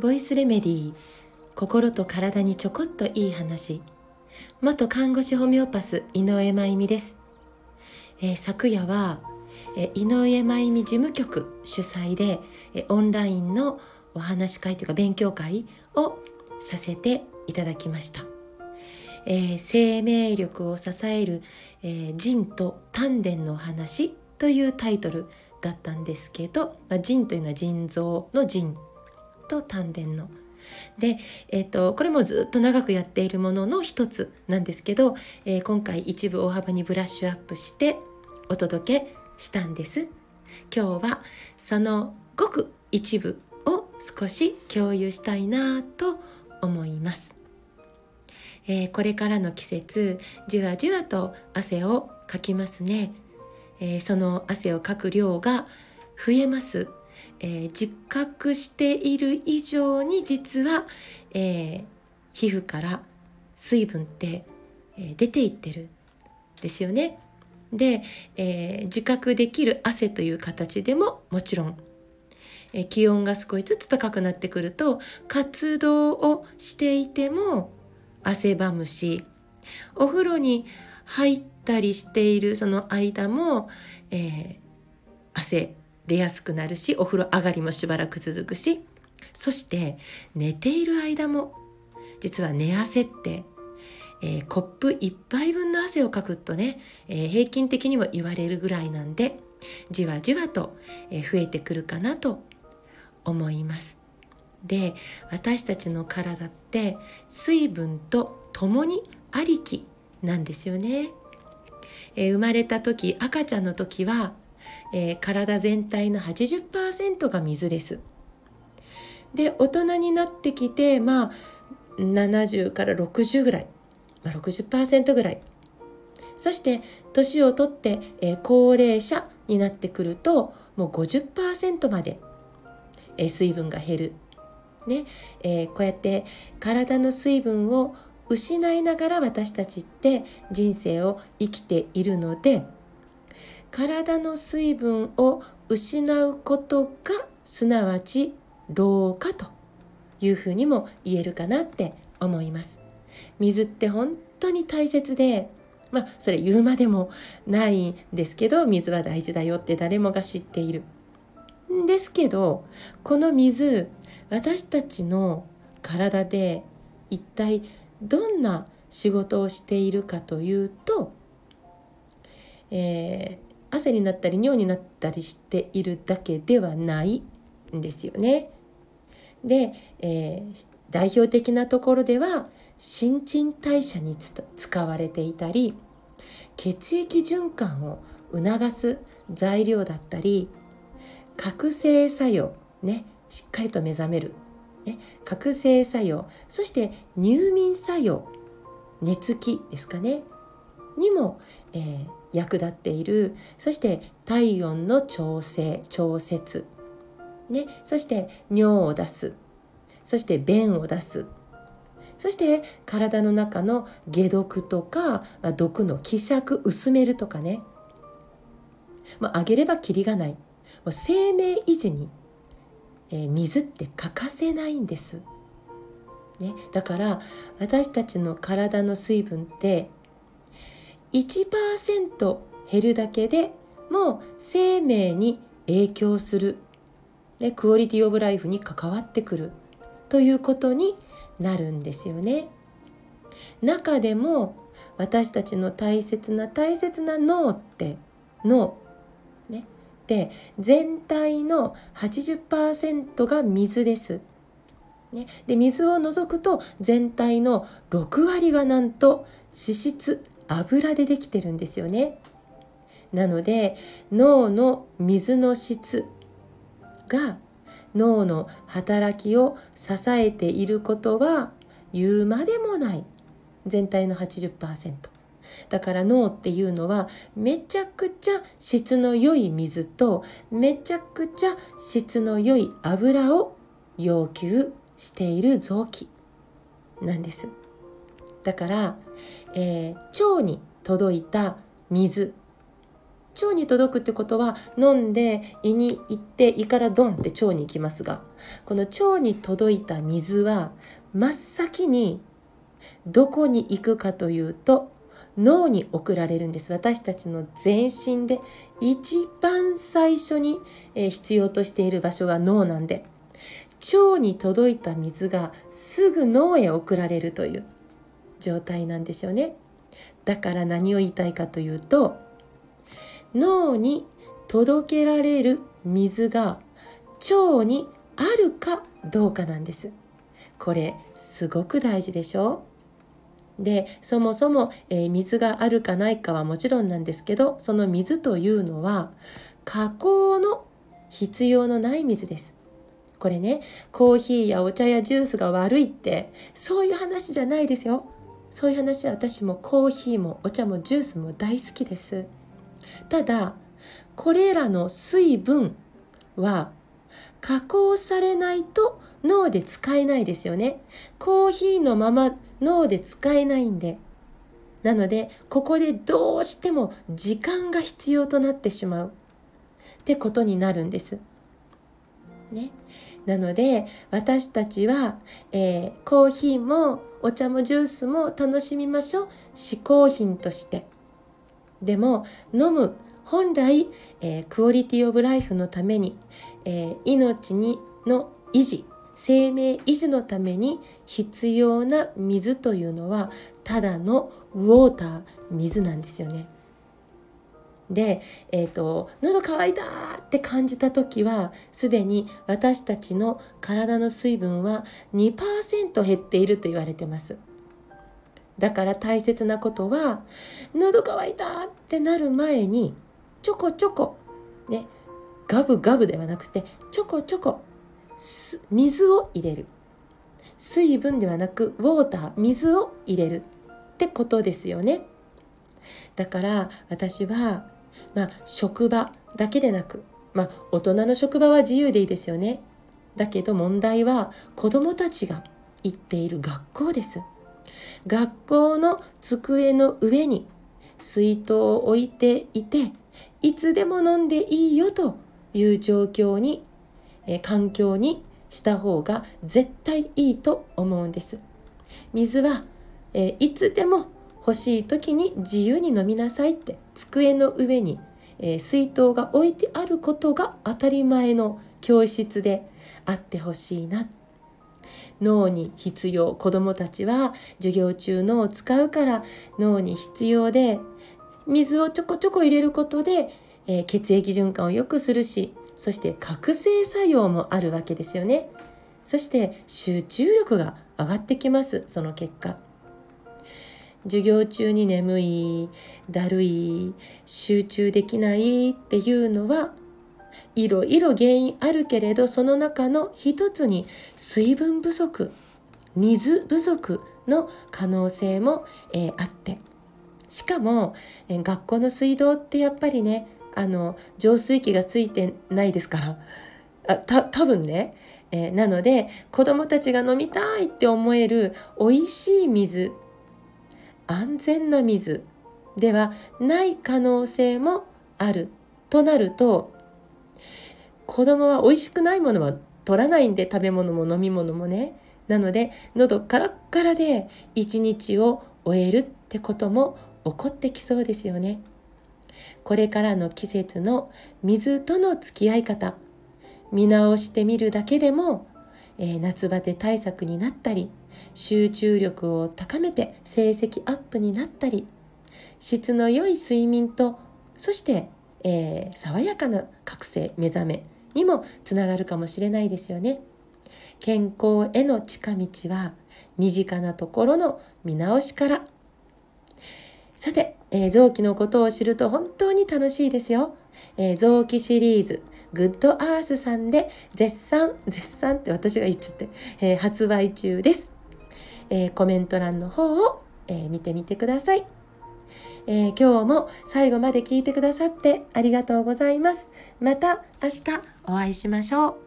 ボイスレメディー心と体にちょこっといい話。元看護師ホメオパス井上真由美です、えー、昨夜は、えー、井上真由美事務局主催で、えー、オンラインのお話会というか勉強会をさせていただきました、え生命力を支える、え腎と丹田のお話。というタイトルだったんですけど、まあ、腎というのは腎臓の腎と丹田の。で、えーと、これもずっと長くやっているものの一つなんですけど、えー、今回一部大幅にブラッシュアップしてお届けしたんです。今日はそのごく一部を少し共有したいなと思います、えー、これからの季節じわじわと汗をかきますね、えー、その汗をかく量が増えますえー、自覚している以上に実は、えー、皮膚から水分って、出ていってるんですよね。で、え自覚できる汗という形でももちろん、え気温が少しずつ高くなってくると活動をしていても汗ばむしお風呂に入ってたりしているその間も、え汗出やすくなるしお風呂上がりもしばらく続くしそして寝ている間も実は寝汗って、えー、コップ1杯分の汗をかくとね、えー、平均的にも言われるぐらいなんでじわじわと、え、増えてくるかなと思います。で私たちの体って水分と共にありきなんですよね。え生まれた時赤ちゃんの時はえー、体全体の80%が水です。で大人になってきてまあ70から60ぐらい、まあ、60%ぐらいそして年をとって、えー、高齢者になってくるともう50%まで、えー、水分が減る。ねえー、こうやって体の水分を失いながら私たちって人生を生きているので体の水分を失うことがすなわち老化というふうにも言えるかなって思います。水って本当に大切でまあそれ言うまでもないんですけど水は大事だよって誰もが知っている。んですけどこの水私たちの体で一体どんな仕事をしているかというと、え汗になったり尿になったりしているだけではないんですよね。で、えー、代表的なところでは新陳代謝に使われていたり血液循環を促す材料だったり覚醒作用ねしっかりと目覚める、ね、覚醒作用。そして入眠作用。寝つきですかね。にも、えー、役立っている。そして体温の調整調節、ね、そして尿を出す。そして便を出す。そして体の中の解毒とか毒の希釈薄めるとかね、まあ、げればきりがない。もう生命維持に、えー、水って欠かせないんです。ね、だから私たちの体の水分って1%減るだけでもう生命に影響する。でクオリティオブライフに関わってくる。ということになるんですよね。中でも私たちの大切な大切な脳って脳。ねで全体の80%が水です。ね、で水を除くと全体の6割がなんと脂質油でできてるんですよね。なので脳の水の質が脳の働きを支えていることは言うまでもない全体の80%だから脳っていうのはめちゃくちゃ質の良い水とめちゃくちゃ質の良い油を要求している臓器なんです。だから、えー、腸に届いた水腸に届くってことは飲んで胃に行って胃からドンって腸に行きますがこの腸に届いた水は真っ先にどこに行くかというと脳に送られるんです。私たちの全身で一番最初に、え必要としている場所が脳なんで。腸に届いた水がすぐ脳へ送られるという状態なんですよね。だから何を言いたいかというと脳に届けられる水が腸にあるかどうかなんです。これすごく大事でしょでそもそも、えー、水があるかないかはもちろんなんですけどその水というのは加工の必要のない水です。これねコーヒーやお茶やジュースが悪いってそういう話じゃないですよ。そういう話は私もコーヒーもお茶もジュースも大好きです。ただこれらの水分は加工されないと脳で使えないですよね。コーヒーのまま脳で使えないんで。なので、ここでどうしても時間が必要となってしまうってことになるんです。ね。なので、私たちは、えー、コーヒーもお茶もジュースも楽しみましょう。嗜好品として。でも、飲む本来、えー、クオリティオブライフのために、えー、命にの維持生命維持のために必要な水というのはただのウォーター水なんですよね。で、えーと、喉乾いたって感じた時はすでに私たちの体の水分は2%減っていると言われてます。だから大切なことは喉乾いたってなる前にちょこちょこねガブガブではなくてちょこちょこ水を入れる。水分ではなくウォーター水を入れる。ってことですよね。だから私はまあ職場だけでなくまあ大人の職場は自由でいいですよね。だけど問題は子どもたちが行っている学校です。学校の机の上に水筒を置いていていつでも飲んでいいよという状況にえ環境にした方が絶対いいと思うんです。水は、えいつでも欲しい時に自由に飲みなさいって机の上に、え水筒が置いてあることが当たり前の教室であってほしいな脳に必要子どもたちは授業中脳を使うから脳に必要で水をちょこちょこ入れることで、えー、血液循環を良くするしそして覚醒作用もあるわけですよね。そして集中力が上がってきますその結果。授業中に眠いだるい集中できないっていうのはいろいろ原因あるけれどその中の一つに水分不足水不足の可能性も、えー、あって。しかも、えー、学校の水道ってやっぱりねあの浄水器がついてないですから。あた多分ね、えー、なので子どもたちが飲みたいって思える美味しい水安全な水ではない可能性もあるとなると子供は美味しくないものは取らないんで食べ物も飲み物もね。なので喉カラッカラで一日を終えるってことも起こってきそうですよね。これからの季節の水との付き合い方見直してみるだけでも、えー、夏バテ対策になったり集中力を高めて成績アップになったり質の良い睡眠とそして、えー、爽やかな覚醒目覚めにもつながるかもしれないですよね。健康への近道は身近なところの見直しからさて、えー、臓器のことを知ると本当に楽しいですよ。えー、臓器シリーズ、グッドアースさんで絶賛、絶賛って私が言っちゃって、えー、発売中です。えコメント欄の方を、え見てみてください。え今日も最後まで聞いてくださってありがとうございます。また明日お会いしましょう。